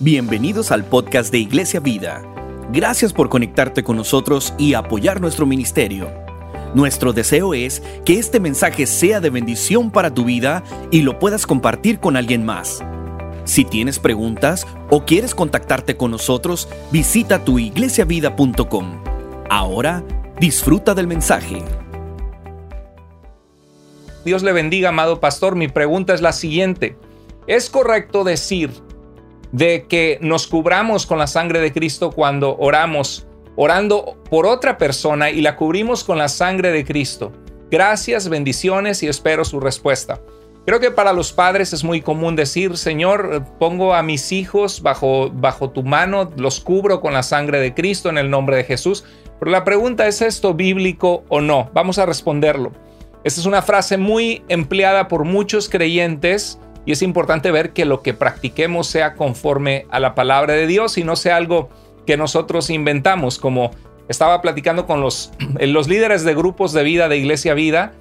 Bienvenidos al podcast de Iglesia Vida. Gracias por conectarte con nosotros y apoyar nuestro ministerio. Nuestro deseo es que este mensaje sea de bendición para tu vida y lo puedas compartir con alguien más. Si tienes preguntas o quieres contactarte con nosotros, visita tuiglesiavida.com. Ahora, disfruta del mensaje. Dios le bendiga, amado pastor. Mi pregunta es la siguiente. ¿Es correcto decir de que nos cubramos con la sangre de Cristo cuando oramos, orando por otra persona y la cubrimos con la sangre de Cristo. Gracias, bendiciones y espero su respuesta. Creo que para los padres es muy común decir, Señor, pongo a mis hijos bajo, bajo tu mano, los cubro con la sangre de Cristo en el nombre de Jesús. Pero la pregunta es esto bíblico o no. Vamos a responderlo. Esta es una frase muy empleada por muchos creyentes y es importante ver que lo que practiquemos sea conforme a la palabra de Dios y no sea algo que nosotros inventamos, como estaba platicando con los, los líderes de grupos de vida de Iglesia Vida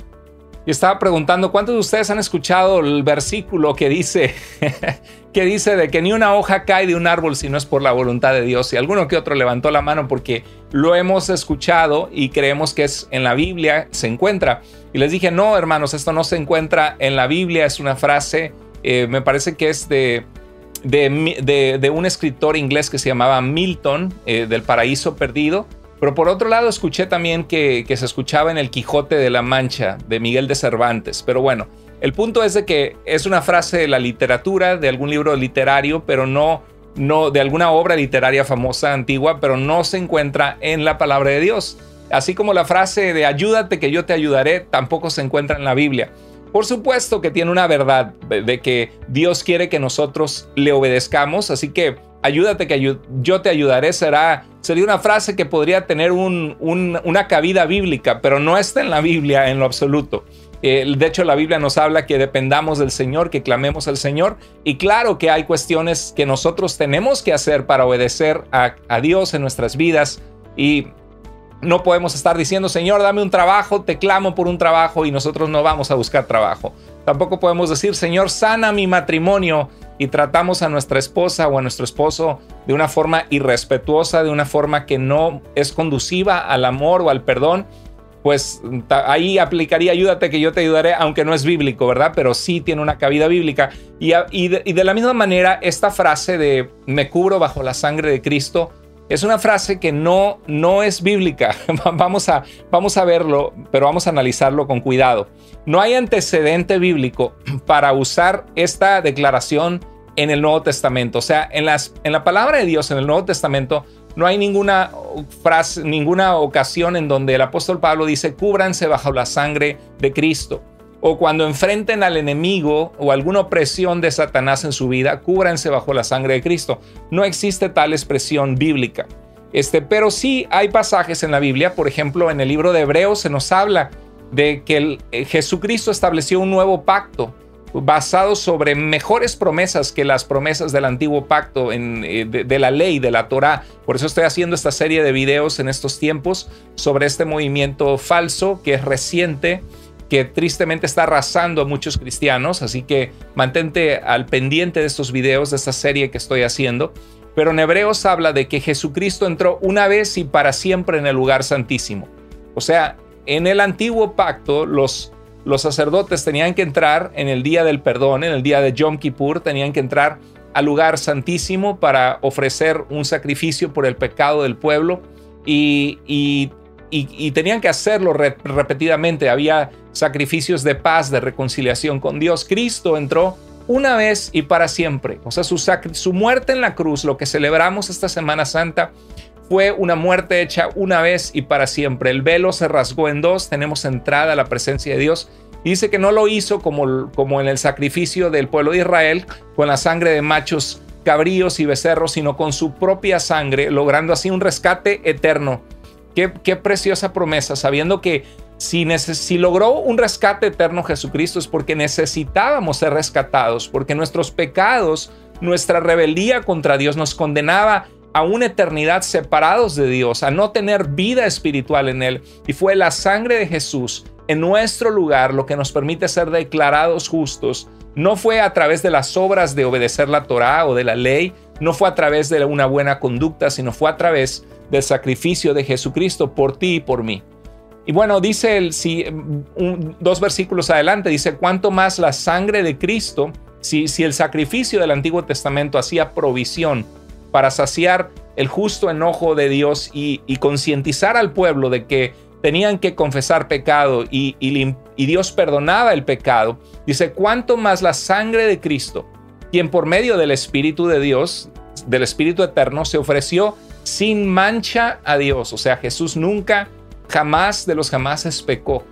y estaba preguntando cuántos de ustedes han escuchado el versículo que dice que dice de que ni una hoja cae de un árbol si no es por la voluntad de Dios. Y alguno que otro levantó la mano porque lo hemos escuchado y creemos que es en la Biblia se encuentra. Y les dije, "No, hermanos, esto no se encuentra en la Biblia, es una frase eh, me parece que es de, un escritor inglés que se llamaba Milton, eh, del Paraíso Perdido. Pero por otro lado, escuché también que, se escuchaba en El Quijote de la Mancha, de Miguel de Cervantes. Pero bueno, el punto es de que es una frase de la literatura, de algún libro literario, pero no de alguna obra literaria famosa antigua, pero no se encuentra en la palabra de Dios. Así como la frase de ayúdate que yo te ayudaré, tampoco se encuentra en la Biblia. Por supuesto que tiene una verdad de que Dios quiere que nosotros le obedezcamos, así que ayúdate que yo te ayudaré será, sería una frase que podría tener una cabida bíblica, pero no está en la Biblia en lo absoluto. Eh, de hecho, la Biblia nos habla que dependamos del Señor, que clamemos al Señor. Y claro que hay cuestiones que nosotros tenemos que hacer para obedecer a, a Dios en nuestras vidas. Y no podemos estar diciendo, Señor, dame un trabajo, te clamo por un trabajo y nosotros no vamos a buscar trabajo. Tampoco podemos decir, Señor, sana mi matrimonio y tratamos a nuestra esposa o a nuestro esposo de una forma irrespetuosa, de una forma que no es conduciva al amor o al perdón. Pues ahí aplicaría ayúdate que yo te ayudaré, aunque no es bíblico, ¿verdad? Pero sí tiene una cabida bíblica. Y, de, y de la misma manera, esta frase de me cubro bajo la sangre de Crito, es una frase que no, no es bíblica. vamos, a, vamos a verlo, pero vamos a analizarlo con cuidado. No hay antecedente bíblico para usar esta declaración en el Nuevo Testamento. O sea, en, las, en la palabra de Dios, en el Nuevo Testamento, no hay ninguna frase, ninguna ocasión en donde el apóstol Pablo dice, cúbranse bajo la sangre de Cristo o cuando enfrenten al enemigo o alguna opresión de Satanás en su vida, cúbranse bajo la sangre de Cristo. No existe tal expresión bíblica. Este, pero sí hay pasajes en la Biblia, por ejemplo, en el libro de Hebreos se nos habla de que eh, Jesucristo estableció un nuevo pacto basado sobre mejores promesas que las promesas del antiguo pacto eh, de, de, la ley, de la Torá. Por eso estoy haciendo esta serie de videos en estos tiempos sobre este movimiento falso que es reciente que tristemente está arrasando a muchos cristianos, así que mantente al pendiente de estos videos, de esta serie que estoy haciendo. Pero en Hebreos habla de que Jesucristo entró una vez y para siempre en el lugar santísimo. O sea, en el antiguo pacto los, los sacerdotes tenían que entrar en el día del perdón, en el día de Yom Kippur, tenían que entrar al lugar santísimo para ofrecer un sacrificio por el pecado del pueblo y, y y, tenían que hacerlo repetidamente. Había sacrificios de paz, de reconciliación con Dios. Cristo entró una vez y para siempre. O sea, su, muerte en la cruz, lo que celebramos esta Semana Santa, fue una muerte hecha una vez y para siempre. El velo se rasgó en dos, tenemos entrada a la presencia de Dios. Y dice que no lo hizo como en el sacrificio del pueblo de Israel, con la sangre de machos cabríos y becerros, sino con su propia sangre, logrando así un rescate eterno Qué, preciosa promesa, sabiendo que si, si, logró un rescate eterno Jesucristo es porque necesitábamos ser rescatados, porque nuestros pecados, nuestra rebeldía contra Dios nos condenaba a una eternidad separados de Dios, a no tener vida espiritual en Él. Y fue la sangre de Jesús en nuestro lugar lo que nos permite ser declarados justos. No fue a través de las obras de obedecer la Torá o de la ley, no fue a través de una buena conducta, sino fue a través del sacrificio de Jesucristo por ti y por mí. Y bueno, dice el, si, dos versículos adelante, dice, cuánto más la sangre de Cristo, si, si el sacrificio del Antiguo Testamento hacía provisión para saciar el justo enojo de Dios y, concientizar al pueblo de que tenían que confesar pecado y, y, Dios perdonaba el pecado, dice, cuánto más la sangre de Cristo, quien por medio del Espíritu de Dios, del Espíritu Eterno, se ofreció sin mancha a Dios. O sea, Jesús nunca, jamás de los jamases pecó.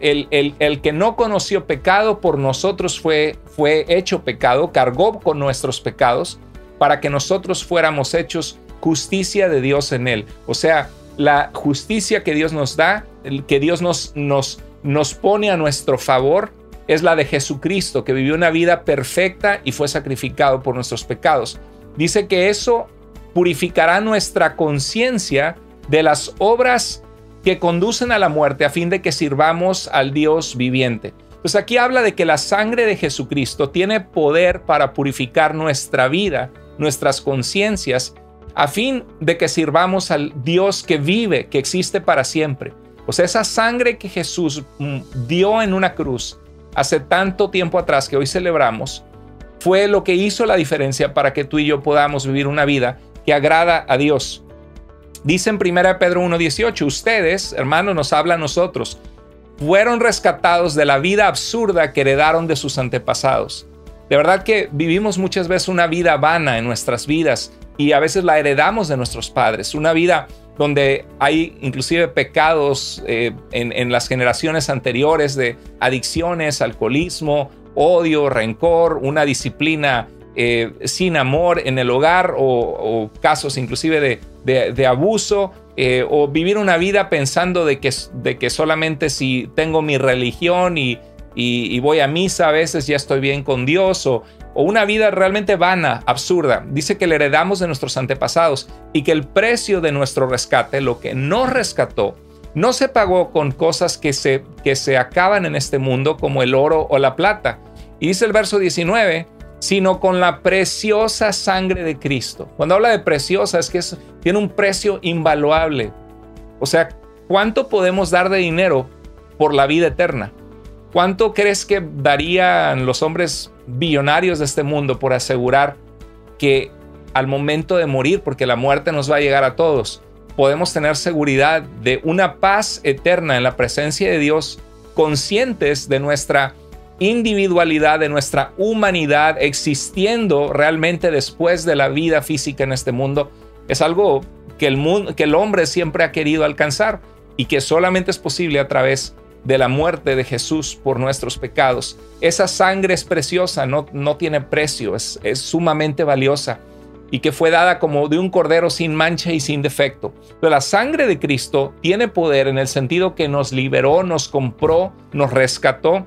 el, el, que no conoció pecado por nosotros fue, fue hecho pecado, cargó con nuestros pecados para que nosotros fuéramos hechos justicia de Dios en él. O sea, la justicia que Dios nos da, que Dios nos, nos, nos pone a nuestro favor, es la de Jesucristo, que vivió una vida perfecta y fue sacrificado por nuestros pecados. Dice que eso purificará nuestra conciencia de las obras que conducen a la muerte a fin de que sirvamos al Dios viviente. Pues aquí habla de que la sangre de Jesucristo tiene poder para purificar nuestra vida, nuestras conciencias, a fin de que sirvamos al Dios que vive, que existe para siempre. Sea, esa sangre que Jesús mm, dio en una cruz hace tanto tiempo atrás que hoy celebramos, fue lo que hizo la diferencia para que tú y yo podamos vivir una vida que agrada a Dios. Dice en 1 Pedro 1.18, ustedes, hermanos, nos habla a nosotros, fueron rescatados de la vida absurda que heredaron de sus antepasados. De verdad que vivimos muchas veces una vida vana en nuestras vidas y a veces la heredamos de nuestros padres, una vida donde hay inclusive pecados eh, en, en las generaciones anteriores de adicciones, alcoholismo, odio, rencor, una disciplina eh, sin amor en el hogar o, casos inclusive de, abuso eh, o vivir una vida pensando de que, de que solamente si tengo mi religión y, y, voy a misa a veces ya estoy bien con Dios o, o una vida realmente vana, absurda. Dice que le heredamos de nuestros antepasados y que el precio de nuestro rescate, lo que nos rescató, no se pagó con cosas que se, que se acaban en este mundo como el oro o la plata. Y dice el verso 19, sino con la preciosa sangre de Cristo. Cuando habla de preciosa es que tiene un precio invaluable. O sea, ¿cuánto podemos dar de dinero por la vida eterna? ¿Cuánto crees que darían los hombres billonarios de este mundo por asegurar que al momento de morir, porque la muerte nos va a llegar a todos, podemos tener seguridad de una paz eterna en la presencia de Dios, conscientes de nuestra individualidad, de nuestra humanidad existiendo realmente después de la vida física en este mundo, es algo que el, mundo, que el hombre siempre ha querido alcanzar y que solamente es posible a través de la muerte de Jesús por nuestros pecados. Esa sangre es preciosa, no, no tiene precio, es, es sumamente valiosa y que fue dada como de un cordero sin mancha y sin defecto. Pero la sangre de Cristo tiene poder en el sentido que nos liberó, nos compró, nos rescató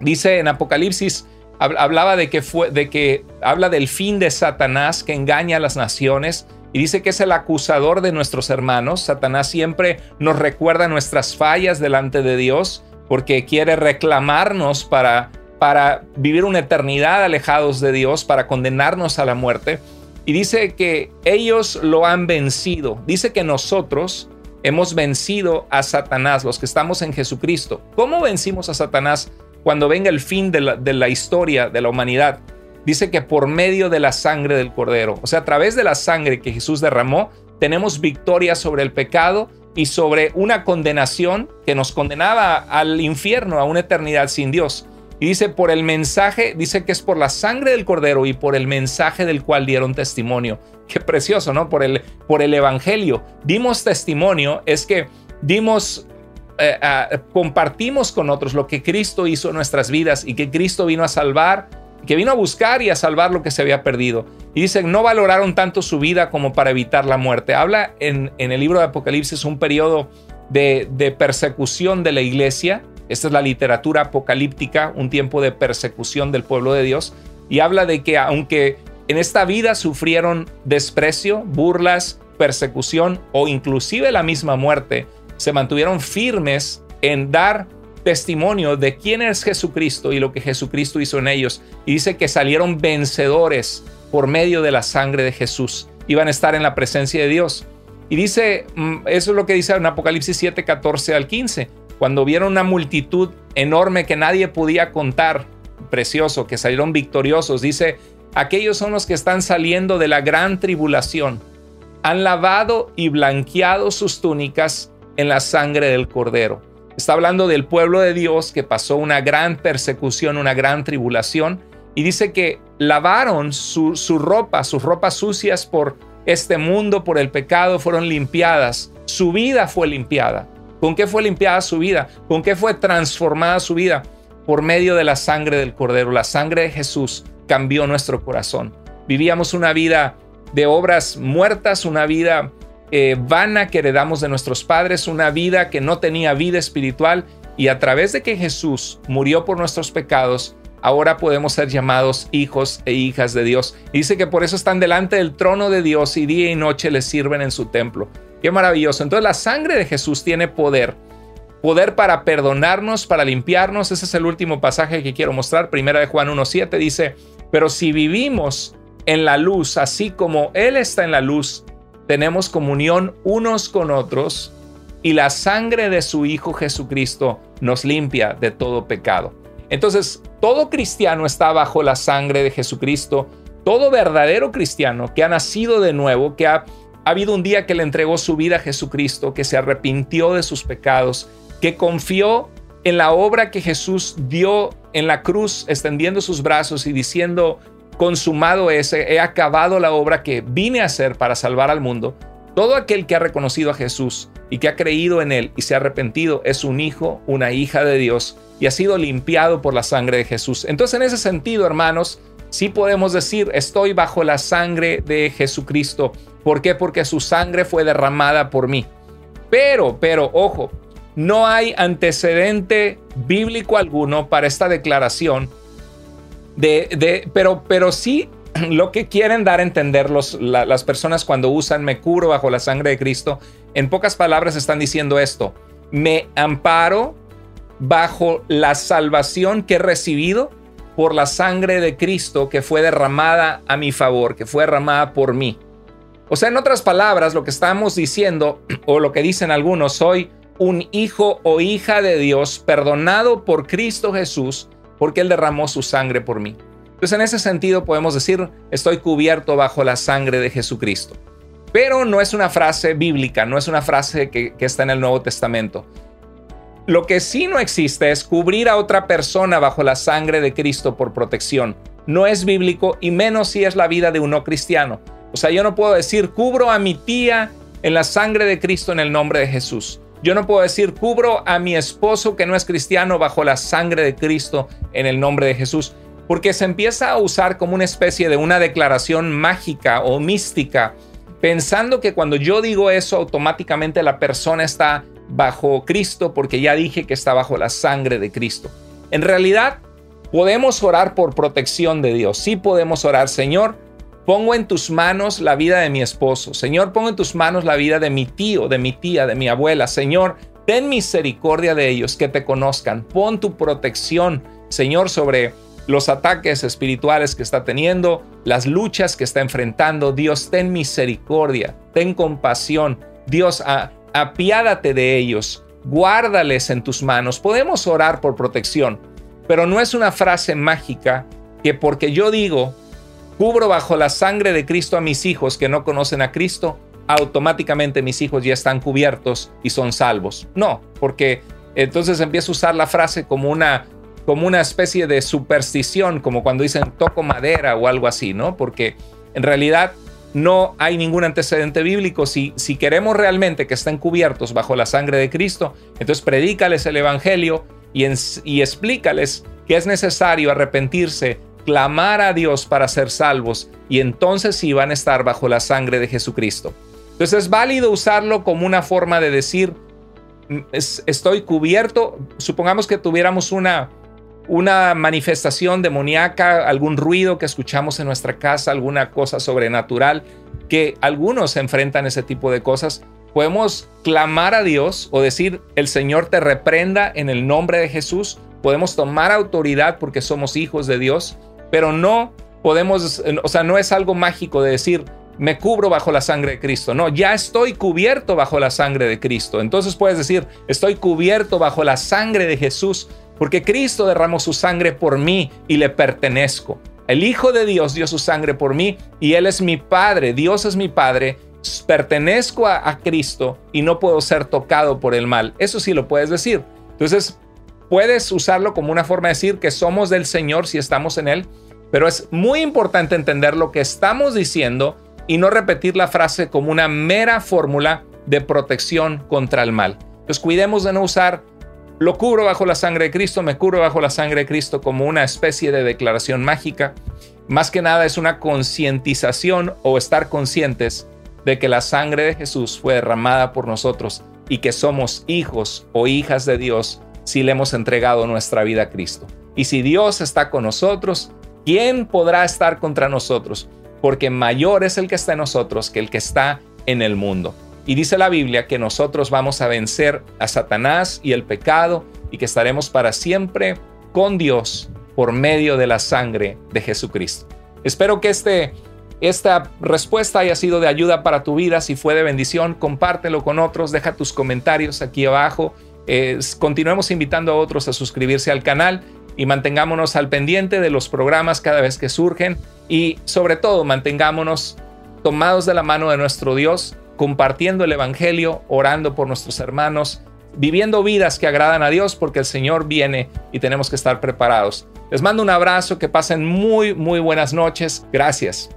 Dice en Apocalipsis, hablaba de que, fue, de que habla del fin de Satanás que engaña a las naciones y dice que es el acusador de nuestros hermanos. Satanás siempre nos recuerda nuestras fallas delante de Dios porque quiere reclamarnos para, para vivir una eternidad alejados de Dios, para condenarnos a la muerte. Y dice que ellos lo han vencido. Dice que nosotros hemos vencido a Satanás, los que estamos en Jesucristo. ¿Cómo vencimos a Satanás? Cuando venga el fin de la, historia de la humanidad, dice que por medio de la sangre del cordero, o sea, a través de la sangre que Jesús derramó, tenemos victoria sobre el pecado y sobre una condenación que nos condenaba al infierno, a una eternidad sin Dios. Y dice, por el mensaje, dice que es por la sangre del cordero y por el mensaje del cual dieron testimonio. Qué precioso, ¿no? Por el, por el evangelio. Dimos testimonio, es que dimos eh, compartimos con otros lo que Cristo hizo en nuestras vidas y que Cristo vino a salvar, que vino a buscar y a salvar lo que se había perdido. Y dicen, no valoraron tanto su vida como para evitar la muerte. Habla en, en el libro de Apocalipsis un periodo de, de persecución de la iglesia. Esta es la literatura apocalíptica, un tiempo de persecución del pueblo de Dios. Y habla de que aunque en esta vida sufrieron desprecio, burlas, persecución o inclusive la misma muerte, se mantuvieron firmes en dar testimonio de quién es Jesucristo y lo que Jesucristo hizo en ellos. Y dice que salieron vencedores por medio de la sangre de Jesús. Iban a estar en la presencia de Dios. Y dice, mm, eso es lo que dice en Apocalipsis 7, 14 al 15, cuando vieron una multitud enorme que nadie podía contar, precioso, que salieron victoriosos, dice, aquellos son los que están saliendo de la gran tribulación, han lavado y blanqueado sus túnicas en la sangre del cordero. Está hablando del pueblo de Dios que pasó una gran persecución, una gran tribulación, y dice que lavaron su, ropa, sus ropas sucias por este mundo por el pecado fueron limpiadas. Su vida fue limpiada. ¿Con qué fue limpiada su vida? ¿Con qué fue transformada su vida? Por medio de la sangre del Cordero. La sangre de Jesús cambió nuestro corazón. Vivíamos una vida de obras muertas, una vida eh, vana que heredamos de nuestros padres, una vida que no tenía vida espiritual y a través de que Jesús murió por nuestros pecados, ahora podemos ser llamados hijos e hijas de Dios. dice que por eso están delante del trono de Dios y día y noche les sirven en su templo. Qué maravilloso. Entonces la sangre de Jesús tiene poder. Poder para perdonarnos, para limpiarnos. Ese es el último pasaje que quiero mostrar. Primera de Juan 1.7 dice, pero si vivimos en la luz, así como Él está en la luz, tenemos comunión unos con otros y la sangre de su Hijo Jesucristo nos limpia de todo pecado. Entonces, todo cristiano está bajo la sangre de Jesucristo. Todo verdadero cristiano que ha nacido de nuevo, que ha, habido un día que le entregó su vida a Jesucristo, que se arrepintió de sus pecados, que confió en la obra que Jesús dio en la cruz, extendiendo sus brazos y diciendo, consumado ese, he acabado la obra que vine a hacer para salvar al mundo. Todo aquel que ha reconocido a Jesús y que ha creído en Él y se ha arrepentido es un hijo, una hija de Dios y ha sido limpiado por la sangre de Jesús. Entonces en ese sentido, hermanos, sí podemos decir, estoy bajo la sangre de Jesucristo. ¿Por qué? Porque su sangre fue derramada por mí. Pero, pero, ojo, no hay antecedente bíblico alguno para esta declaración de, pero, pero sí lo que quieren dar a entender las personas cuando usan me curo bajo la sangre de Cristo, en pocas palabras están diciendo esto, me amparo bajo la salvación que he recibido por la sangre de Cristo que fue derramada a mi favor, que fue derramada por mí. O sea, en otras palabras, lo que estamos diciendo, o lo que dicen algunos, soy un hijo o hija de Dios perdonado por Cristo Jesús porque Él derramó su sangre por mí. Entonces, en ese sentido podemos decir, estoy cubierto bajo la sangre de Jesucristo. Pero no es una frase bíblica, no es una frase que, está en el Nuevo Testamento. Lo que sí no existe es cubrir a otra persona bajo la sangre de Cristo por protección. No es bíblico y menos si es la vida de un no cristiano. O sea, yo no puedo decir, cubro a mi tía en la sangre de Cristo en el nombre de Jesús. Yo no puedo decir, cubro a mi esposo que no es cristiano bajo la sangre de Cristo en el nombre de Jesús porque se empieza a usar como una especie de una declaración mágica o mística, pensando que cuando yo digo eso automáticamente la persona está bajo Cristo porque ya dije que está bajo la sangre de Cristo. En realidad, podemos orar por protección de Dios. Sí podemos orar, Señor, pongo en tus manos la vida de mi esposo. Señor, pongo en tus manos la vida de mi tío, de mi tía, de mi abuela. Señor, ten misericordia de ellos, que te conozcan. Pon tu protección, Señor, sobre los ataques espirituales que está teniendo, las luchas que está enfrentando. Dios, ten misericordia, ten compasión. Dios, apiádate de ellos, guárdales en tus manos. Podemos orar por protección, pero no es una frase mágica que porque yo digo, cubro bajo la sangre de Cristo a mis hijos que no conocen a Cristo, automáticamente mis hijos ya están cubiertos y son salvos. No, porque entonces empiezo a usar la frase como una como una especie de superstición, como cuando dicen toco madera o algo así, ¿no? Porque en realidad no hay ningún antecedente bíblico. Si, si queremos realmente que estén cubiertos bajo la sangre de Cristo, entonces predícales el Evangelio y, y explícales que es necesario arrepentirse, clamar a Dios para ser salvos y entonces sí van a estar bajo la sangre de Jesucristo. Entonces es válido usarlo como una forma de decir, mm, estoy cubierto. Supongamos que tuviéramos una, una manifestación demoníaca, algún ruido que escuchamos en nuestra casa, alguna cosa sobrenatural, que algunos enfrentan ese tipo de cosas, podemos clamar a Dios o decir, el Señor te reprenda en el nombre de Jesús. Podemos tomar autoridad porque somos hijos de Dios, pero no podemos, o sea, no es algo mágico de decir, me cubro bajo la sangre de Cristo. No, ya estoy cubierto bajo la sangre de Cristo. Entonces puedes decir, estoy cubierto bajo la sangre de Jesús, porque Cristo derramó su sangre por mí y le pertenezco. El Hijo de Dios dio su sangre por mí y Él es mi Padre, Dios es mi Padre, pertenezco a, a Cristo y no puedo ser tocado por el mal. Eso sí lo puedes decir. Entonces, puedes usarlo como una forma de decir que somos del Señor si estamos en Él, pero es muy importante entender lo que estamos diciendo y no repetir la frase como una mera fórmula de protección contra el mal. Entonces cuidemos de no usar lo cubro bajo la sangre de Cristo, me cubro bajo la sangre de Cristo como una especie de declaración mágica. Más que nada es una concientización o estar conscientes de que la sangre de Jesús fue derramada por nosotros y que somos hijos o hijas de Dios si le hemos entregado nuestra vida a Cristo. Y si Dios está con nosotros, ¿quién podrá estar contra nosotros? porque mayor es el que está en nosotros que el que está en el mundo. Y dice la Biblia que nosotros vamos a vencer a Satanás y el pecado y que estaremos para siempre con Dios por medio de la sangre de Jesucristo. Espero que este, esta respuesta haya sido de ayuda para tu vida. Si fue de bendición, compártelo con otros, deja tus comentarios aquí abajo. Continuemos invitando a otros a suscribirse al canal y mantengámonos al pendiente de los programas cada vez que surgen y sobre todo mantengámonos tomados de la mano de nuestro Dios, compartiendo el Evangelio, orando por nuestros hermanos, viviendo vidas que agradan a Dios porque el Señor viene y tenemos que estar preparados. Les mando un abrazo, que pasen muy, muy buenas noches. Gracias.